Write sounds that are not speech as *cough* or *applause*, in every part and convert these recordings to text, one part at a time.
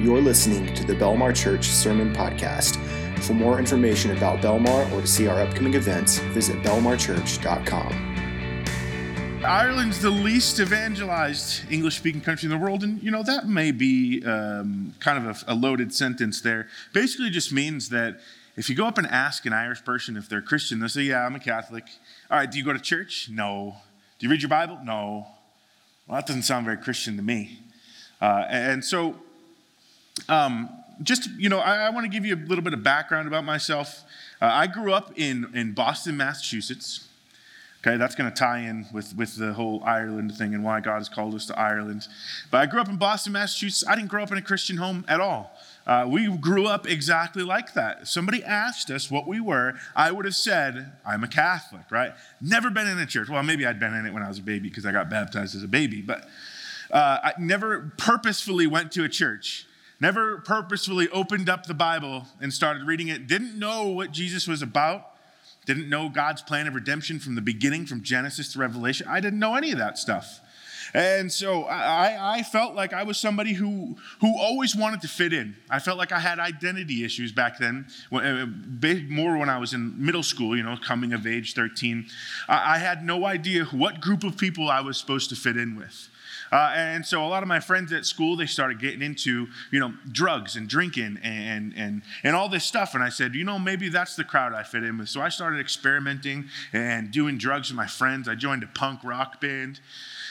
You're listening to the Belmar Church Sermon Podcast. For more information about Belmar or to see our upcoming events, visit belmarchurch.com. Ireland's the least evangelized English speaking country in the world, and you know, that may be um, kind of a, a loaded sentence there. Basically, just means that if you go up and ask an Irish person if they're Christian, they'll say, Yeah, I'm a Catholic. All right, do you go to church? No. Do you read your Bible? No. Well, that doesn't sound very Christian to me. Uh, and so um, just, you know, I, I want to give you a little bit of background about myself. Uh, I grew up in, in Boston, Massachusetts. Okay, that's going to tie in with, with the whole Ireland thing and why God has called us to Ireland. But I grew up in Boston, Massachusetts. I didn't grow up in a Christian home at all. Uh, we grew up exactly like that. If somebody asked us what we were, I would have said, I'm a Catholic, right? Never been in a church. Well, maybe I'd been in it when I was a baby because I got baptized as a baby, but uh, I never purposefully went to a church never purposefully opened up the Bible and started reading it, didn't know what Jesus was about, didn't know God's plan of redemption from the beginning, from Genesis to Revelation. I didn't know any of that stuff. And so I, I felt like I was somebody who, who always wanted to fit in. I felt like I had identity issues back then, uh, more when I was in middle school, you know, coming of age, 13. I had no idea what group of people I was supposed to fit in with. Uh, and so a lot of my friends at school, they started getting into, you know, drugs and drinking and, and, and all this stuff. And I said, you know, maybe that's the crowd I fit in with. So I started experimenting and doing drugs with my friends. I joined a punk rock band.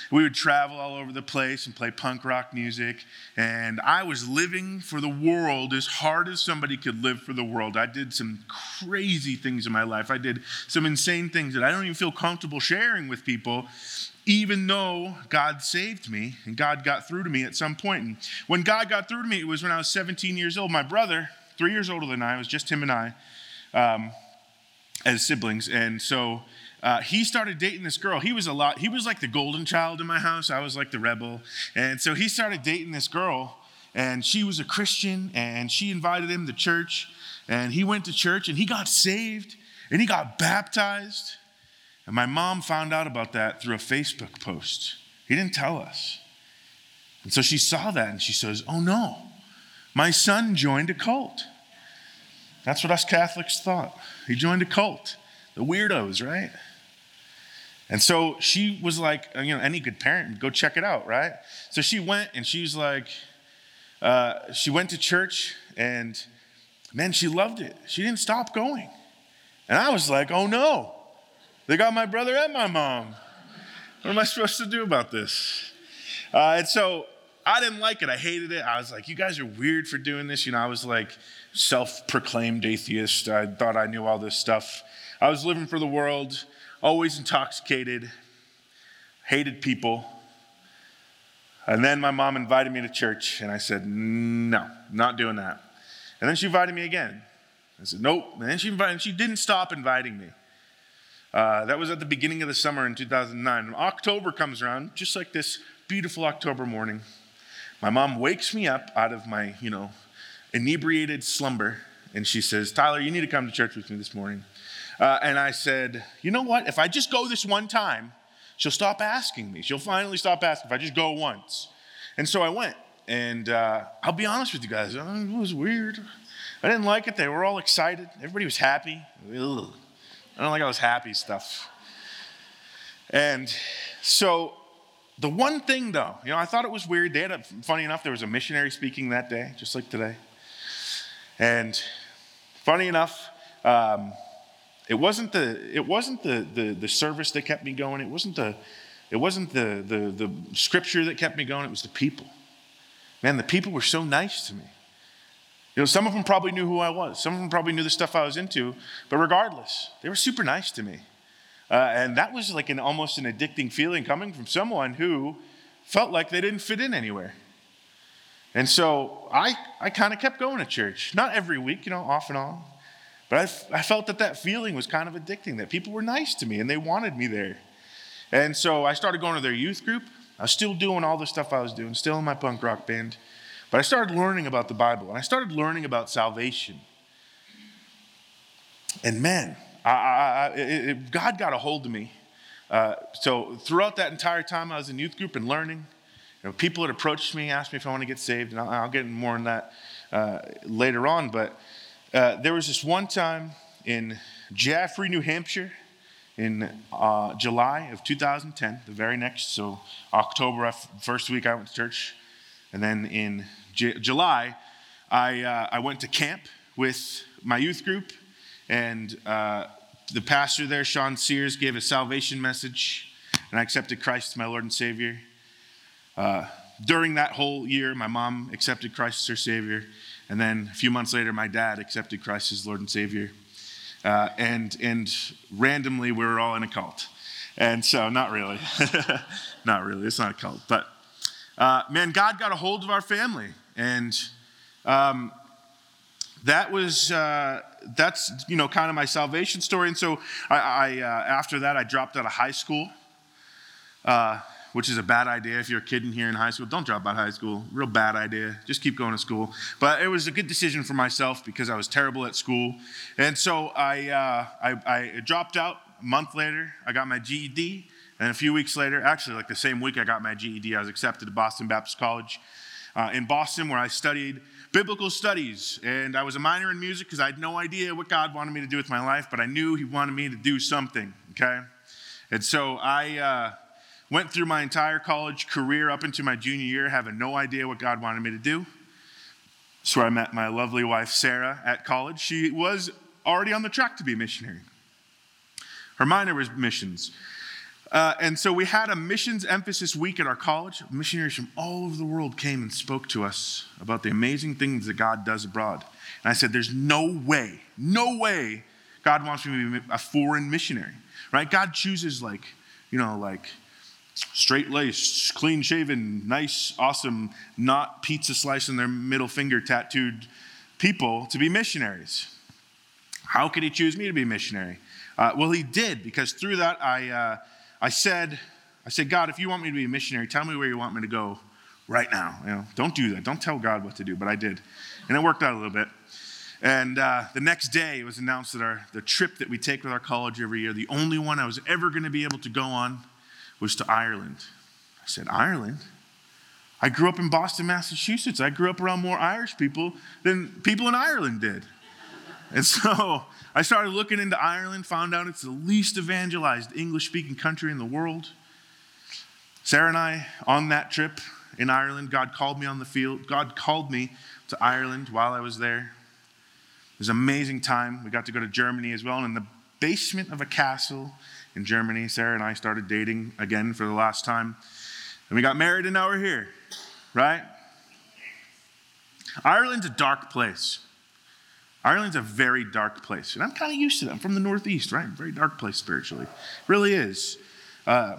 We would travel all over the place and play punk rock music. And I was living for the world as hard as somebody could live for the world. I did some crazy things in my life. I did some insane things that I don't even feel comfortable sharing with people even though God saved me and God got through to me at some point. And when God got through to me, it was when I was 17 years old. My brother, three years older than I, it was just him and I um, as siblings. And so uh, he started dating this girl. He was a lot, he was like the golden child in my house. I was like the rebel. And so he started dating this girl, and she was a Christian, and she invited him to church. And he went to church, and he got saved, and he got baptized. And my mom found out about that through a Facebook post. He didn't tell us. And so she saw that and she says, Oh no, my son joined a cult. That's what us Catholics thought. He joined a cult. The weirdos, right? And so she was like, you know, any good parent, go check it out, right? So she went and she was like, uh, she went to church and man, she loved it. She didn't stop going. And I was like, oh no, they got my brother and my mom. What am I supposed to do about this? Uh, and so I didn't like it. I hated it. I was like, you guys are weird for doing this. You know, I was like self proclaimed atheist. I thought I knew all this stuff. I was living for the world, always intoxicated, hated people. And then my mom invited me to church, and I said, no, not doing that. And then she invited me again. I said, nope. And then she invited, and she didn't stop inviting me. Uh, that was at the beginning of the summer in 2009. October comes around, just like this beautiful October morning. My mom wakes me up out of my, you know, inebriated slumber, and she says, Tyler, you need to come to church with me this morning. Uh, and I said, you know what? If I just go this one time, she'll stop asking me. She'll finally stop asking if I just go once. And so I went. And uh, I'll be honest with you guys, it was weird. I didn't like it. They were all excited. Everybody was happy. Ugh. I don't like all this happy stuff. And so the one thing though, you know, I thought it was weird. They had a, funny enough, there was a missionary speaking that day, just like today. And funny enough, um, it wasn't the it wasn't the, the the service that kept me going. It wasn't the it wasn't the the the scripture that kept me going. It was the people. Man, the people were so nice to me. You know, some of them probably knew who I was. Some of them probably knew the stuff I was into. But regardless, they were super nice to me. Uh, and that was like an almost an addicting feeling coming from someone who felt like they didn't fit in anywhere. And so I, I kind of kept going to church. Not every week, you know, off and on. But I, I felt that that feeling was kind of addicting, that people were nice to me and they wanted me there. And so I started going to their youth group. I was still doing all the stuff I was doing, still in my punk rock band. But I started learning about the Bible and I started learning about salvation. And man, I, I, it, God got a hold of me. Uh, so throughout that entire time I was in youth group and learning, you know, people had approached me, asked me if I want to get saved, and I'll, I'll get more on that uh, later on. But uh, there was this one time in Jaffrey, New Hampshire, in uh, July of 2010, the very next, so October, first week I went to church. And then in J- July, I, uh, I went to camp with my youth group, and uh, the pastor there, Sean Sears, gave a salvation message, and I accepted Christ as my Lord and Savior. Uh, during that whole year, my mom accepted Christ as her Savior, and then a few months later, my dad accepted Christ as Lord and Savior. Uh, and, and randomly, we were all in a cult. And so, not really. *laughs* not really. It's not a cult. But uh, man, God got a hold of our family. And um, that was, uh, that's, you know, kind of my salvation story. And so, I, I uh, after that, I dropped out of high school. Uh, which is a bad idea if you're a kid in here in high school. Don't drop out of high school. Real bad idea. Just keep going to school. But it was a good decision for myself because I was terrible at school. And so I, uh, I, I dropped out. A month later, I got my GED. And a few weeks later, actually, like the same week I got my GED, I was accepted to Boston Baptist College uh, in Boston, where I studied biblical studies. And I was a minor in music because I had no idea what God wanted me to do with my life, but I knew He wanted me to do something, okay? And so I, uh, Went through my entire college career up into my junior year having no idea what God wanted me to do. That's where I met my lovely wife, Sarah, at college. She was already on the track to be a missionary. Her minor was missions. Uh, and so we had a missions emphasis week at our college. Missionaries from all over the world came and spoke to us about the amazing things that God does abroad. And I said, There's no way, no way God wants me to be a foreign missionary, right? God chooses, like, you know, like straight laced, clean shaven, nice, awesome, not pizza slice in their middle finger tattooed people to be missionaries. How could he choose me to be a missionary? Uh, well, he did, because through that I, uh, I said, I said, God, if you want me to be a missionary, tell me where you want me to go right now. You know, don't do that. Don't tell God what to do. But I did, and it worked out a little bit. And uh, the next day, it was announced that our the trip that we take with our college every year, the only one I was ever going to be able to go on, was to Ireland. I said, Ireland? I grew up in Boston, Massachusetts. I grew up around more Irish people than people in Ireland did. And so I started looking into Ireland, found out it's the least evangelized English speaking country in the world. Sarah and I, on that trip in Ireland, God called me on the field. God called me to Ireland while I was there. It was an amazing time. We got to go to Germany as well. And in the basement of a castle in Germany. Sarah and I started dating again for the last time. And we got married, and now we're here, right? Ireland's a dark place. Ireland's a very dark place. And I'm kind of used to that. I'm from the Northeast, right? Very dark place spiritually. It really is. Uh,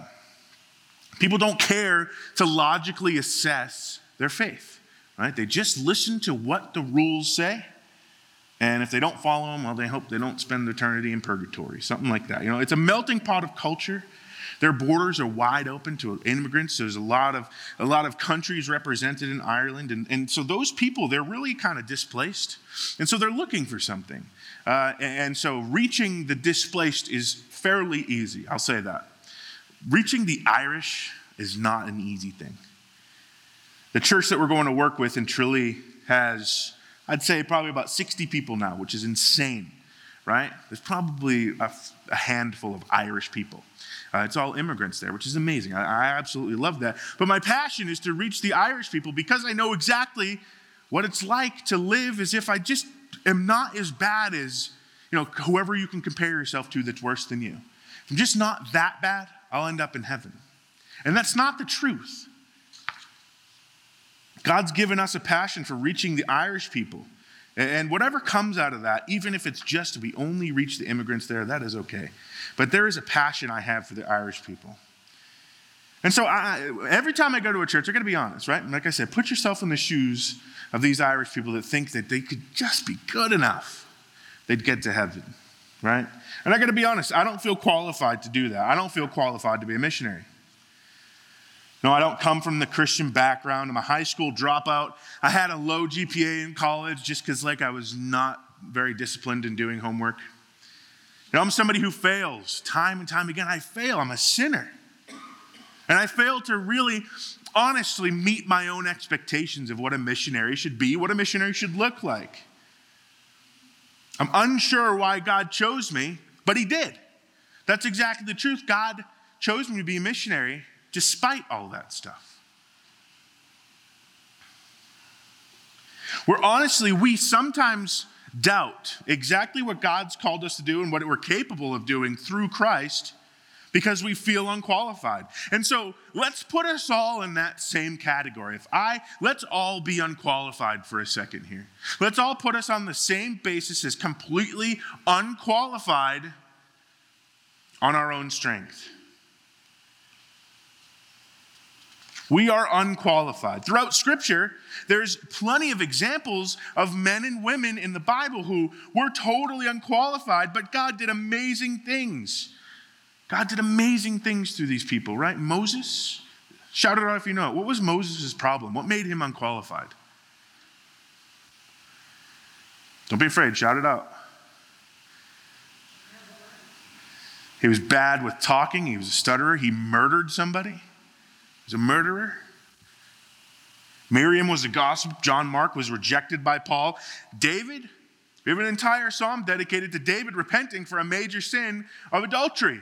people don't care to logically assess their faith, right? They just listen to what the rules say and if they don't follow them, well, they hope they don't spend eternity in purgatory, something like that. You know, it's a melting pot of culture. Their borders are wide open to immigrants. There's a lot of a lot of countries represented in Ireland, and, and so those people they're really kind of displaced, and so they're looking for something. Uh, and so reaching the displaced is fairly easy. I'll say that. Reaching the Irish is not an easy thing. The church that we're going to work with in Tralee has I'd say probably about 60 people now, which is insane, right? There's probably a, a handful of Irish people. Uh, it's all immigrants there, which is amazing. I, I absolutely love that. But my passion is to reach the Irish people because I know exactly what it's like to live as if I just am not as bad as, you know, whoever you can compare yourself to that's worse than you. If I'm just not that bad, I'll end up in heaven. And that's not the truth. God's given us a passion for reaching the Irish people. And whatever comes out of that, even if it's just we only reach the immigrants there, that is okay. But there is a passion I have for the Irish people. And so I, every time I go to a church, I got to be honest, right? Like I said, put yourself in the shoes of these Irish people that think that they could just be good enough, they'd get to heaven, right? And I got to be honest, I don't feel qualified to do that. I don't feel qualified to be a missionary. No, I don't come from the Christian background. I'm a high school dropout. I had a low GPA in college just because, like, I was not very disciplined in doing homework. You know, I'm somebody who fails time and time again. I fail. I'm a sinner. And I fail to really honestly meet my own expectations of what a missionary should be, what a missionary should look like. I'm unsure why God chose me, but He did. That's exactly the truth. God chose me to be a missionary despite all that stuff. Where honestly, we sometimes doubt exactly what God's called us to do and what we're capable of doing through Christ because we feel unqualified. And so let's put us all in that same category. If I, let's all be unqualified for a second here. Let's all put us on the same basis as completely unqualified on our own strength. We are unqualified. Throughout Scripture, there's plenty of examples of men and women in the Bible who were totally unqualified, but God did amazing things. God did amazing things through these people, right? Moses, shout it out if you know it. What was Moses' problem? What made him unqualified? Don't be afraid, shout it out. He was bad with talking, he was a stutterer, he murdered somebody, was a murderer. Miriam was a gossip. John Mark was rejected by Paul. David, we have an entire psalm dedicated to David repenting for a major sin of adultery.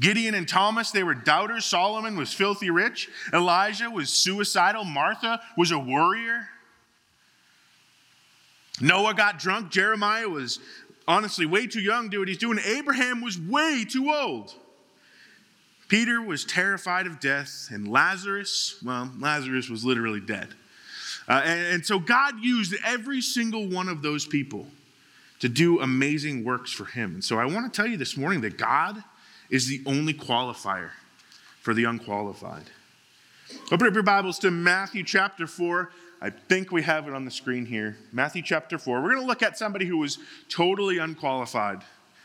Gideon and Thomas, they were doubters. Solomon was filthy rich. Elijah was suicidal. Martha was a worrier. Noah got drunk. Jeremiah was honestly way too young to do what he's doing. Abraham was way too old. Peter was terrified of death, and Lazarus, well, Lazarus was literally dead. Uh, and, and so God used every single one of those people to do amazing works for him. And so I want to tell you this morning that God is the only qualifier for the unqualified. Open up your Bibles to Matthew chapter 4. I think we have it on the screen here. Matthew chapter 4. We're going to look at somebody who was totally unqualified,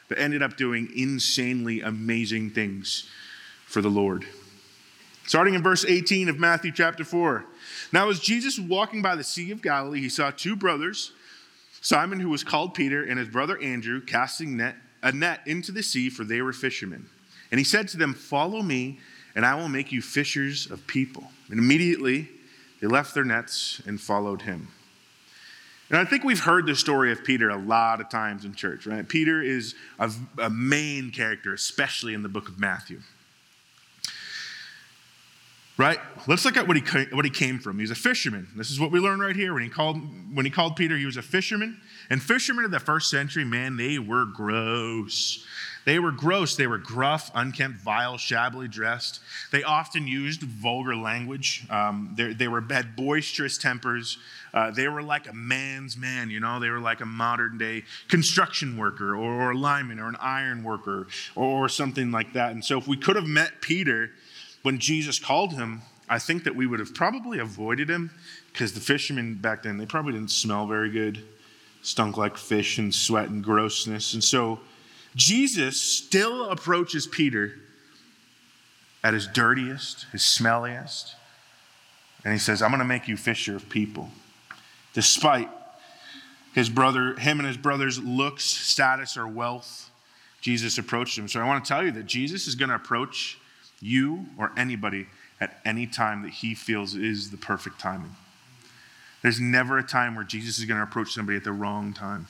but ended up doing insanely amazing things for the Lord. Starting in verse 18 of Matthew chapter 4. Now, as Jesus was walking by the Sea of Galilee, he saw two brothers, Simon, who was called Peter, and his brother Andrew, casting net a net into the sea, for they were fishermen. And he said to them, Follow me, and I will make you fishers of people. And immediately they left their nets and followed him. And I think we've heard the story of Peter a lot of times in church, right? Peter is a, a main character, especially in the book of Matthew. Right? Let's look at what he, what he came from. He's a fisherman. This is what we learn right here. When he called, when he called Peter, he was a fisherman. And fishermen of the first century, man, they were gross. They were gross. They were gruff, unkempt, vile, shabbily dressed. They often used vulgar language. Um, they, were had boisterous tempers. Uh, they were like a man's man, you know. They were like a modern day construction worker or, or a lineman or an iron worker or, or something like that. And so, if we could have met Peter when Jesus called him, I think that we would have probably avoided him because the fishermen back then they probably didn't smell very good stunk like fish and sweat and grossness. And so Jesus still approaches Peter at his dirtiest, his smelliest. And he says, I'm going to make you fisher of people. Despite his brother, him and his brother's looks, status, or wealth, Jesus approached him. So I want to tell you that Jesus is going to approach you or anybody at any time that he feels is the perfect timing. There's never a time where Jesus is going to approach somebody at the wrong time.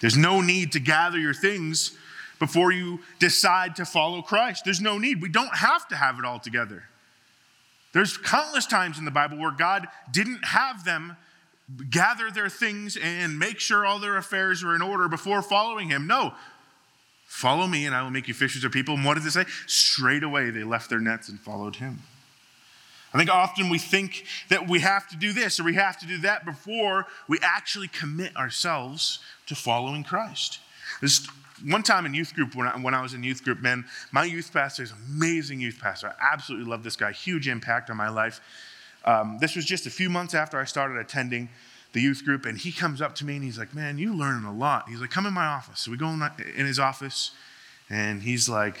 There's no need to gather your things before you decide to follow Christ. There's no need. We don't have to have it all together. There's countless times in the Bible where God didn't have them gather their things and make sure all their affairs were in order before following Him. No. Follow me and I will make you fishers of people. And what did they say? Straight away they left their nets and followed Him. I think often we think that we have to do this or we have to do that before we actually commit ourselves to following Christ. There's one time in youth group, when I, when I was in youth group, man, my youth pastor is amazing youth pastor. I absolutely love this guy, huge impact on my life. Um, this was just a few months after I started attending the youth group, and he comes up to me and he's like, Man, you're learning a lot. He's like, Come in my office. So we go in, in his office, and he's like,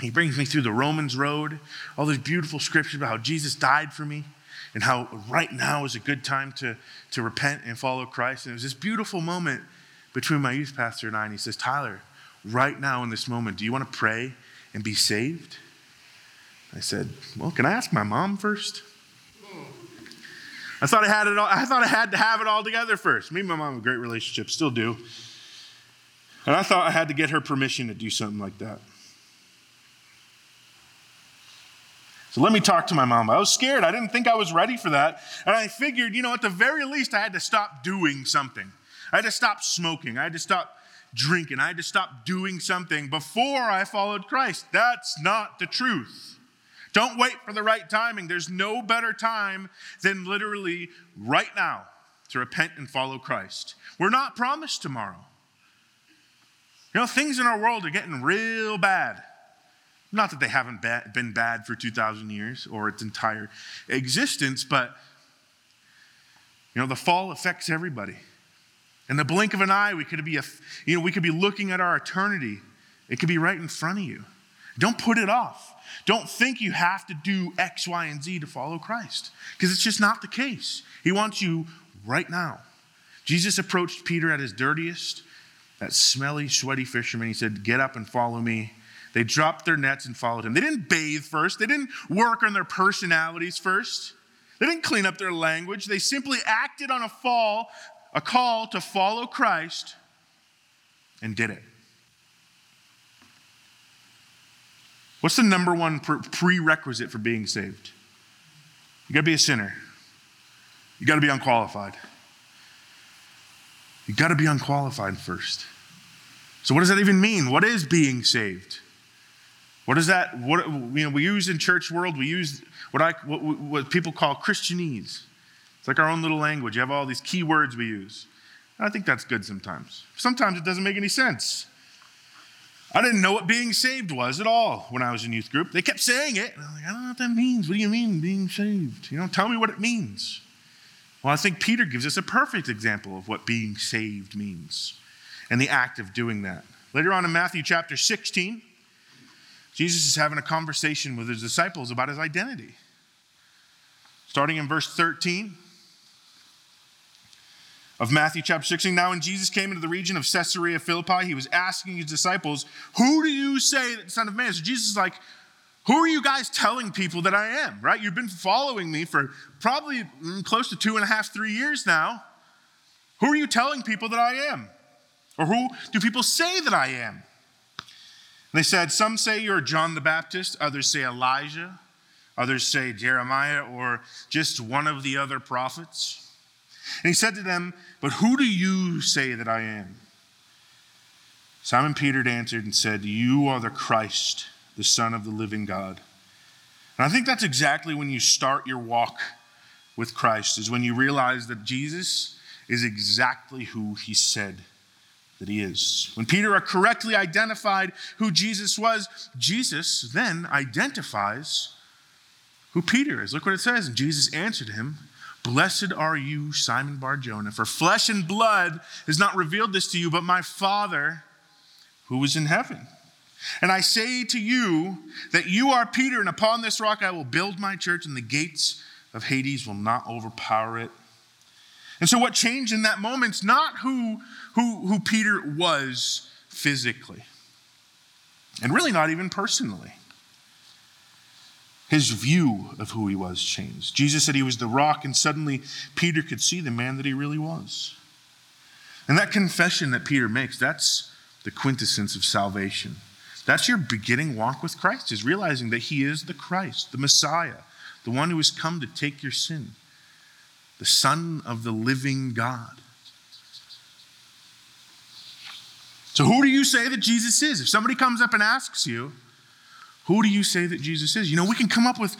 he brings me through the Romans road, all these beautiful scriptures about how Jesus died for me and how right now is a good time to, to repent and follow Christ. And it was this beautiful moment between my youth pastor and I. And he says, Tyler, right now in this moment, do you want to pray and be saved? I said, Well, can I ask my mom first? I thought I had it all, I thought I had to have it all together first. Me and my mom have a great relationship, still do. And I thought I had to get her permission to do something like that. So let me talk to my mom. I was scared. I didn't think I was ready for that. And I figured, you know, at the very least, I had to stop doing something. I had to stop smoking. I had to stop drinking. I had to stop doing something before I followed Christ. That's not the truth. Don't wait for the right timing. There's no better time than literally right now to repent and follow Christ. We're not promised tomorrow. You know, things in our world are getting real bad. Not that they haven't been bad for 2,000 years or its entire existence, but, you know, the fall affects everybody. In the blink of an eye, we could be, a, you know, we could be looking at our eternity. It could be right in front of you. Don't put it off. Don't think you have to do X, Y, and Z to follow Christ, because it's just not the case. He wants you right now. Jesus approached Peter at his dirtiest, that smelly, sweaty fisherman. He said, Get up and follow me. They dropped their nets and followed him. They didn't bathe first, they didn't work on their personalities first, they didn't clean up their language. They simply acted on a fall a call to follow Christ and did it. What's the number one prerequisite for being saved? You got to be a sinner. You got to be unqualified. You got to be unqualified first. So, what does that even mean? What is being saved? What is that? What you know, we use in church world. We use what I what, what people call Christianese. It's like our own little language. You have all these key words we use. I think that's good sometimes. Sometimes it doesn't make any sense. I didn't know what being saved was at all when I was in youth group. They kept saying it. And I'm like, I don't know what that means. What do you mean being saved? You know, tell me what it means. Well, I think Peter gives us a perfect example of what being saved means and the act of doing that. Later on in Matthew chapter 16, Jesus is having a conversation with his disciples about his identity. Starting in verse 13, of Matthew chapter 16. Now, when Jesus came into the region of Caesarea Philippi, he was asking his disciples, Who do you say that the Son of Man is? So Jesus is like, Who are you guys telling people that I am? Right? You've been following me for probably mm, close to two and a half, three years now. Who are you telling people that I am? Or who do people say that I am? And they said, Some say you're John the Baptist, others say Elijah, others say Jeremiah, or just one of the other prophets. And he said to them, But who do you say that I am? Simon Peter answered and said, You are the Christ, the Son of the living God. And I think that's exactly when you start your walk with Christ, is when you realize that Jesus is exactly who he said that he is. When Peter correctly identified who Jesus was, Jesus then identifies who Peter is. Look what it says. And Jesus answered him, Blessed are you, Simon Bar Jonah, for flesh and blood has not revealed this to you, but my Father who is in heaven. And I say to you that you are Peter, and upon this rock I will build my church, and the gates of Hades will not overpower it. And so, what changed in that moment is not who, who, who Peter was physically, and really not even personally his view of who he was changed. Jesus said he was the rock, and suddenly Peter could see the man that he really was. And that confession that Peter makes, that's the quintessence of salvation. That's your beginning walk with Christ, is realizing that he is the Christ, the Messiah, the one who has come to take your sin, the Son of the living God. So, who do you say that Jesus is? If somebody comes up and asks you, who do you say that Jesus is? You know, we can come up with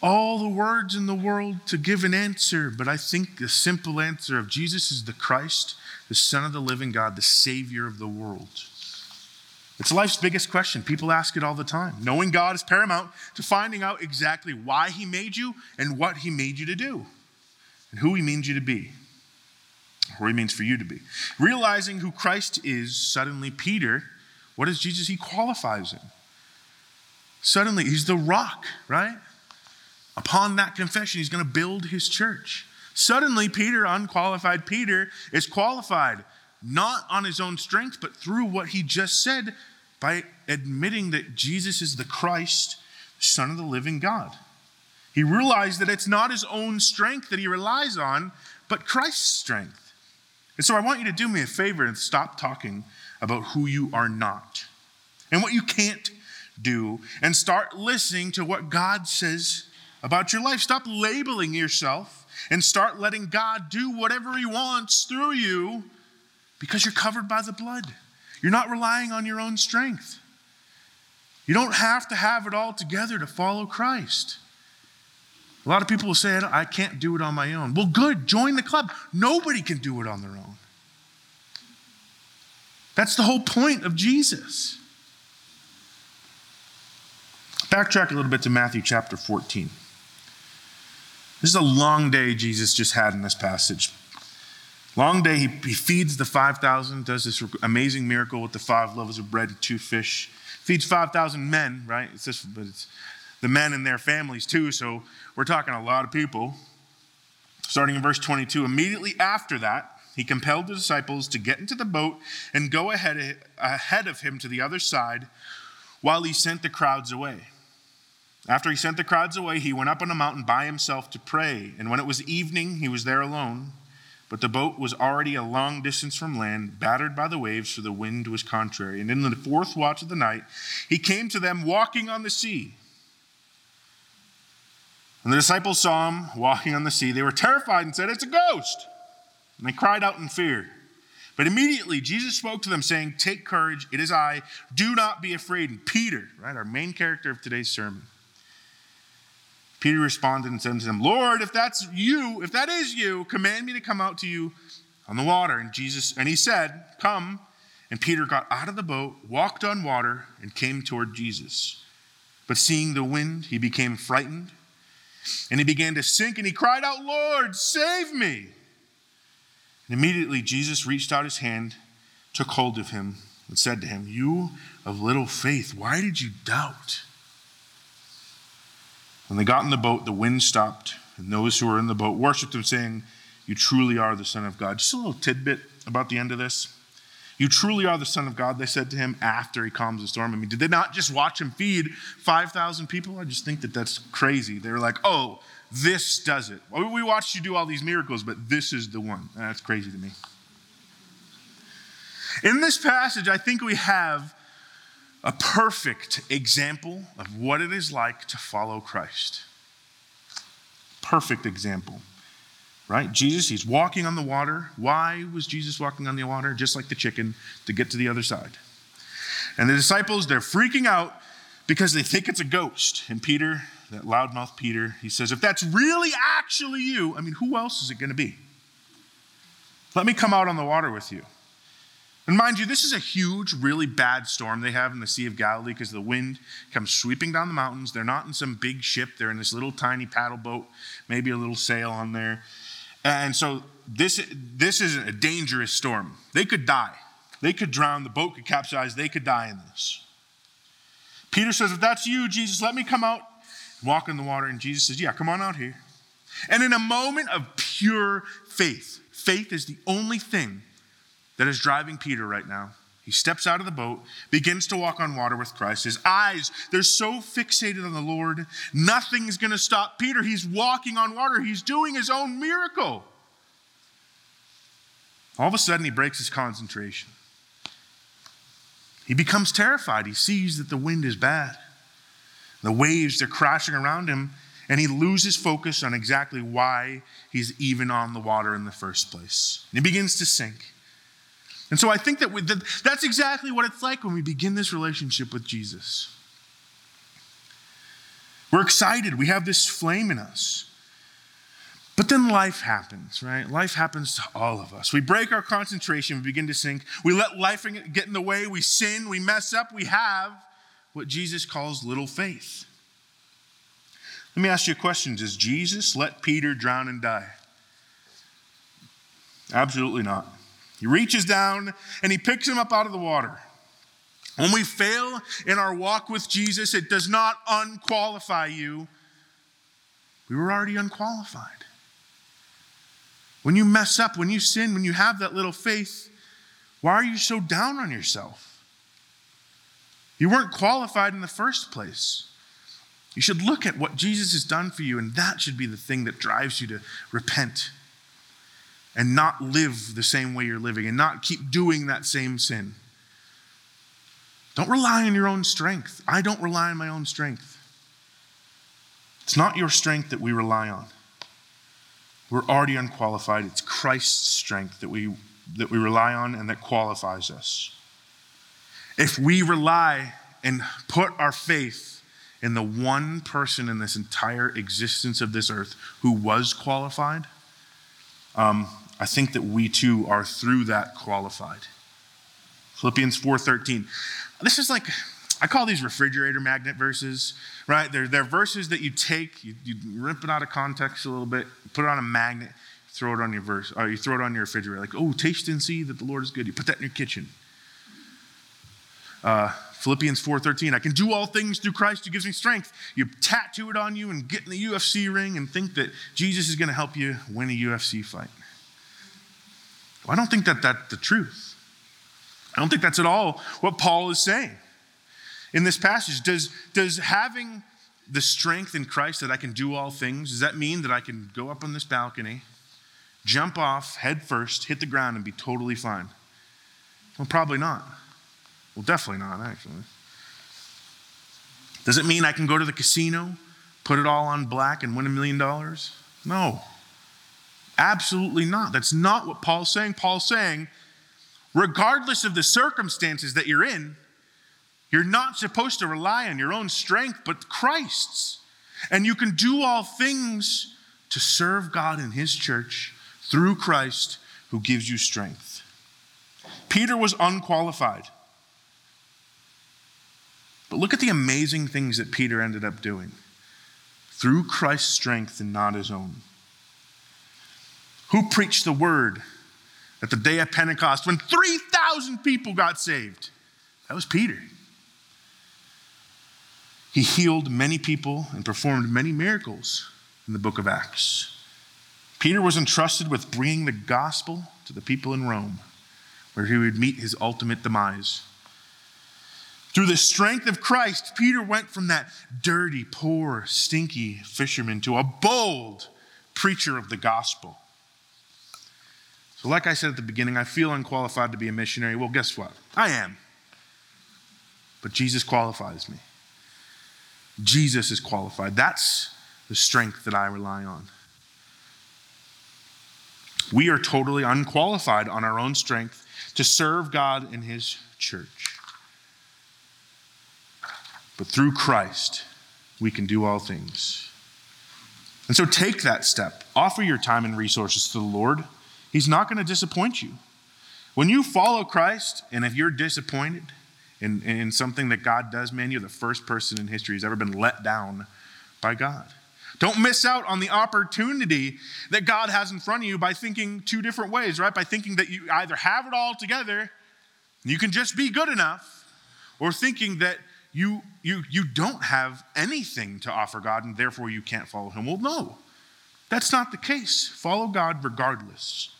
all the words in the world to give an answer, but I think the simple answer of Jesus is the Christ, the Son of the living God, the Savior of the world. It's life's biggest question. People ask it all the time. Knowing God is paramount to finding out exactly why He made you and what He made you to do, and who He means you to be, or He means for you to be. Realizing who Christ is, suddenly Peter, what is Jesus? He qualifies him. Suddenly, he's the rock, right? Upon that confession, he's going to build his church. Suddenly, Peter, unqualified Peter, is qualified not on his own strength, but through what he just said by admitting that Jesus is the Christ, Son of the living God. He realized that it's not his own strength that he relies on, but Christ's strength. And so I want you to do me a favor and stop talking about who you are not and what you can't do and start listening to what God says about your life. Stop labeling yourself and start letting God do whatever He wants through you because you're covered by the blood. You're not relying on your own strength. You don't have to have it all together to follow Christ. A lot of people will say, I can't do it on my own. Well, good, join the club. Nobody can do it on their own. That's the whole point of Jesus. Backtrack a little bit to Matthew chapter 14. This is a long day Jesus just had in this passage. Long day, he, he feeds the 5,000, does this amazing miracle with the five loaves of bread and two fish. Feeds 5,000 men, right? It's this, but it's the men and their families too, so we're talking a lot of people. Starting in verse 22, immediately after that, he compelled the disciples to get into the boat and go ahead, ahead of him to the other side while he sent the crowds away. After he sent the crowds away, he went up on a mountain by himself to pray. And when it was evening, he was there alone. But the boat was already a long distance from land, battered by the waves, for the wind was contrary. And in the fourth watch of the night, he came to them walking on the sea. When the disciples saw him walking on the sea, they were terrified and said, It's a ghost! And they cried out in fear. But immediately Jesus spoke to them, saying, Take courage, it is I, do not be afraid. And Peter, right, our main character of today's sermon, Peter responded and said to him, Lord, if that's you, if that is you, command me to come out to you on the water. And Jesus, and he said, Come. And Peter got out of the boat, walked on water, and came toward Jesus. But seeing the wind, he became frightened, and he began to sink, and he cried out, Lord, save me. And immediately Jesus reached out his hand, took hold of him, and said to him, You of little faith, why did you doubt? When they got in the boat, the wind stopped, and those who were in the boat worshiped him, saying, You truly are the Son of God. Just a little tidbit about the end of this. You truly are the Son of God, they said to him after he calms the storm. I mean, did they not just watch him feed 5,000 people? I just think that that's crazy. They were like, Oh, this does it. We watched you do all these miracles, but this is the one. That's crazy to me. In this passage, I think we have a perfect example of what it is like to follow Christ. Perfect example, right? Jesus, he's walking on the water. Why was Jesus walking on the water? Just like the chicken, to get to the other side. And the disciples, they're freaking out because they think it's a ghost. And Peter, that loudmouth Peter, he says, If that's really actually you, I mean, who else is it going to be? Let me come out on the water with you. And mind you, this is a huge, really bad storm they have in the Sea of Galilee because the wind comes sweeping down the mountains. They're not in some big ship, they're in this little tiny paddle boat, maybe a little sail on there. And so this, this is a dangerous storm. They could die, they could drown, the boat could capsize, they could die in this. Peter says, If that's you, Jesus, let me come out walk in the water. And Jesus says, Yeah, come on out here. And in a moment of pure faith, faith is the only thing that is driving Peter right now. He steps out of the boat, begins to walk on water with Christ. His eyes, they're so fixated on the Lord, nothing's going to stop Peter. He's walking on water, he's doing his own miracle. All of a sudden, he breaks his concentration. He becomes terrified. He sees that the wind is bad. The waves, they're crashing around him, and he loses focus on exactly why he's even on the water in the first place. He begins to sink. And so I think that, we, that that's exactly what it's like when we begin this relationship with Jesus. We're excited, we have this flame in us. But then life happens, right? Life happens to all of us. We break our concentration, we begin to sink. We let life get in the way, we sin, we mess up, we have what Jesus calls little faith. Let me ask you a question Does Jesus let Peter drown and die? Absolutely not. He reaches down and he picks him up out of the water. When we fail in our walk with Jesus, it does not unqualify you. We were already unqualified. When you mess up, when you sin, when you have that little faith, why are you so down on yourself? You weren't qualified in the first place. You should look at what Jesus has done for you, and that should be the thing that drives you to repent and not live the same way you're living and not keep doing that same sin. Don't rely on your own strength. I don't rely on my own strength. It's not your strength that we rely on. We're already unqualified. It's Christ's strength that we, that we rely on and that qualifies us. If we rely and put our faith in the one person in this entire existence of this earth who was qualified, um, I think that we too are through that qualified. Philippians 4:13. This is like I call these refrigerator magnet verses, right? They're, they're verses that you take, you, you rip it out of context a little bit, put it on a magnet, throw it on your verse, or you throw it on your refrigerator. Like, oh, taste and see that the Lord is good. You put that in your kitchen. Uh, Philippians 4:13, I can do all things through Christ who gives me strength. You tattoo it on you and get in the UFC ring and think that Jesus is going to help you win a UFC fight. Well, I don't think that that's the truth. I don't think that's at all what Paul is saying in this passage. Does, does having the strength in Christ that I can do all things, does that mean that I can go up on this balcony, jump off head first, hit the ground, and be totally fine? Well, probably not. Well, definitely not, actually. Does it mean I can go to the casino, put it all on black, and win a million dollars? No. Absolutely not. That's not what Paul's saying. Paul's saying, regardless of the circumstances that you're in, you're not supposed to rely on your own strength, but Christ's. And you can do all things to serve God in His church through Christ who gives you strength. Peter was unqualified. But look at the amazing things that Peter ended up doing through Christ's strength and not his own. Who preached the word at the day of Pentecost when 3,000 people got saved? That was Peter. He healed many people and performed many miracles in the book of Acts. Peter was entrusted with bringing the gospel to the people in Rome, where he would meet his ultimate demise. Through the strength of Christ, Peter went from that dirty, poor, stinky fisherman to a bold preacher of the gospel. So, like I said at the beginning, I feel unqualified to be a missionary. Well, guess what? I am. But Jesus qualifies me. Jesus is qualified. That's the strength that I rely on. We are totally unqualified on our own strength to serve God in His church. But through Christ, we can do all things. And so take that step. Offer your time and resources to the Lord. He's not going to disappoint you. When you follow Christ, and if you're disappointed in, in something that God does, man, you're the first person in history who's ever been let down by God. Don't miss out on the opportunity that God has in front of you by thinking two different ways, right? By thinking that you either have it all together, you can just be good enough, or thinking that you, you, you don't have anything to offer God and therefore you can't follow Him. Well, no, that's not the case. Follow God regardless.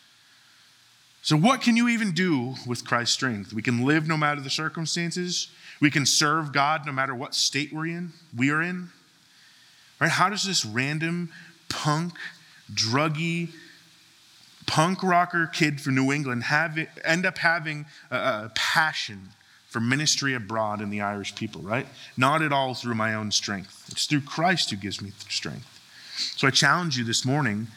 So, what can you even do with Christ's strength? We can live no matter the circumstances. We can serve God no matter what state we're in. We are in. Right? How does this random punk, druggy, punk rocker kid from New England have it, end up having a, a passion for ministry abroad in the Irish people? Right? Not at all through my own strength. It's through Christ who gives me strength. So I challenge you this morning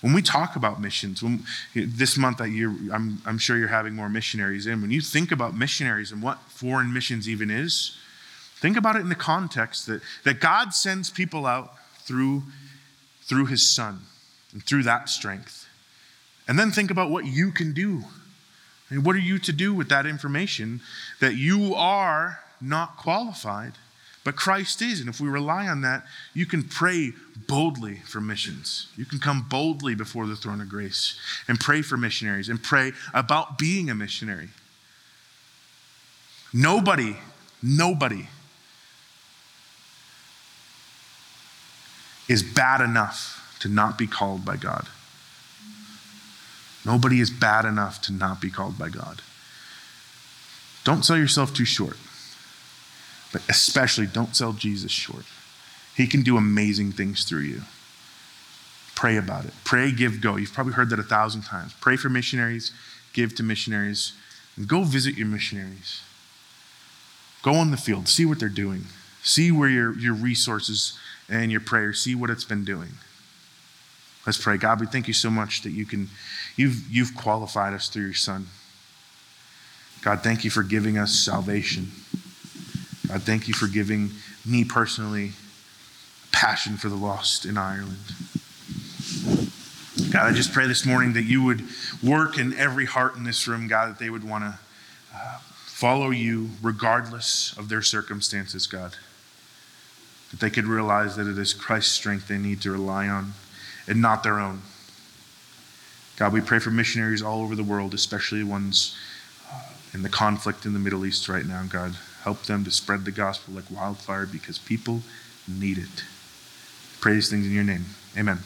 when we talk about missions, when, this month that year, I'm, I'm sure you're having more missionaries in. When you think about missionaries and what foreign missions even is, think about it in the context that, that God sends people out through, through his son and through that strength. And then think about what you can do. And what are you to do with that information that you are not qualified but Christ is. And if we rely on that, you can pray boldly for missions. You can come boldly before the throne of grace and pray for missionaries and pray about being a missionary. Nobody, nobody is bad enough to not be called by God. Nobody is bad enough to not be called by God. Don't sell yourself too short. But especially don't sell Jesus short. He can do amazing things through you. Pray about it. Pray, give, go. You've probably heard that a thousand times. Pray for missionaries, give to missionaries, and go visit your missionaries. Go on the field, see what they're doing, see where your, your resources and your prayers, see what it's been doing. Let's pray. God, we thank you so much that you can, you've, you've qualified us through your Son. God, thank you for giving us salvation. God, thank you for giving me personally a passion for the lost in Ireland. God, I just pray this morning that you would work in every heart in this room, God, that they would want to uh, follow you regardless of their circumstances, God. That they could realize that it is Christ's strength they need to rely on and not their own. God, we pray for missionaries all over the world, especially ones uh, in the conflict in the Middle East right now, God. Help them to spread the gospel like wildfire because people need it. Praise things in your name. Amen.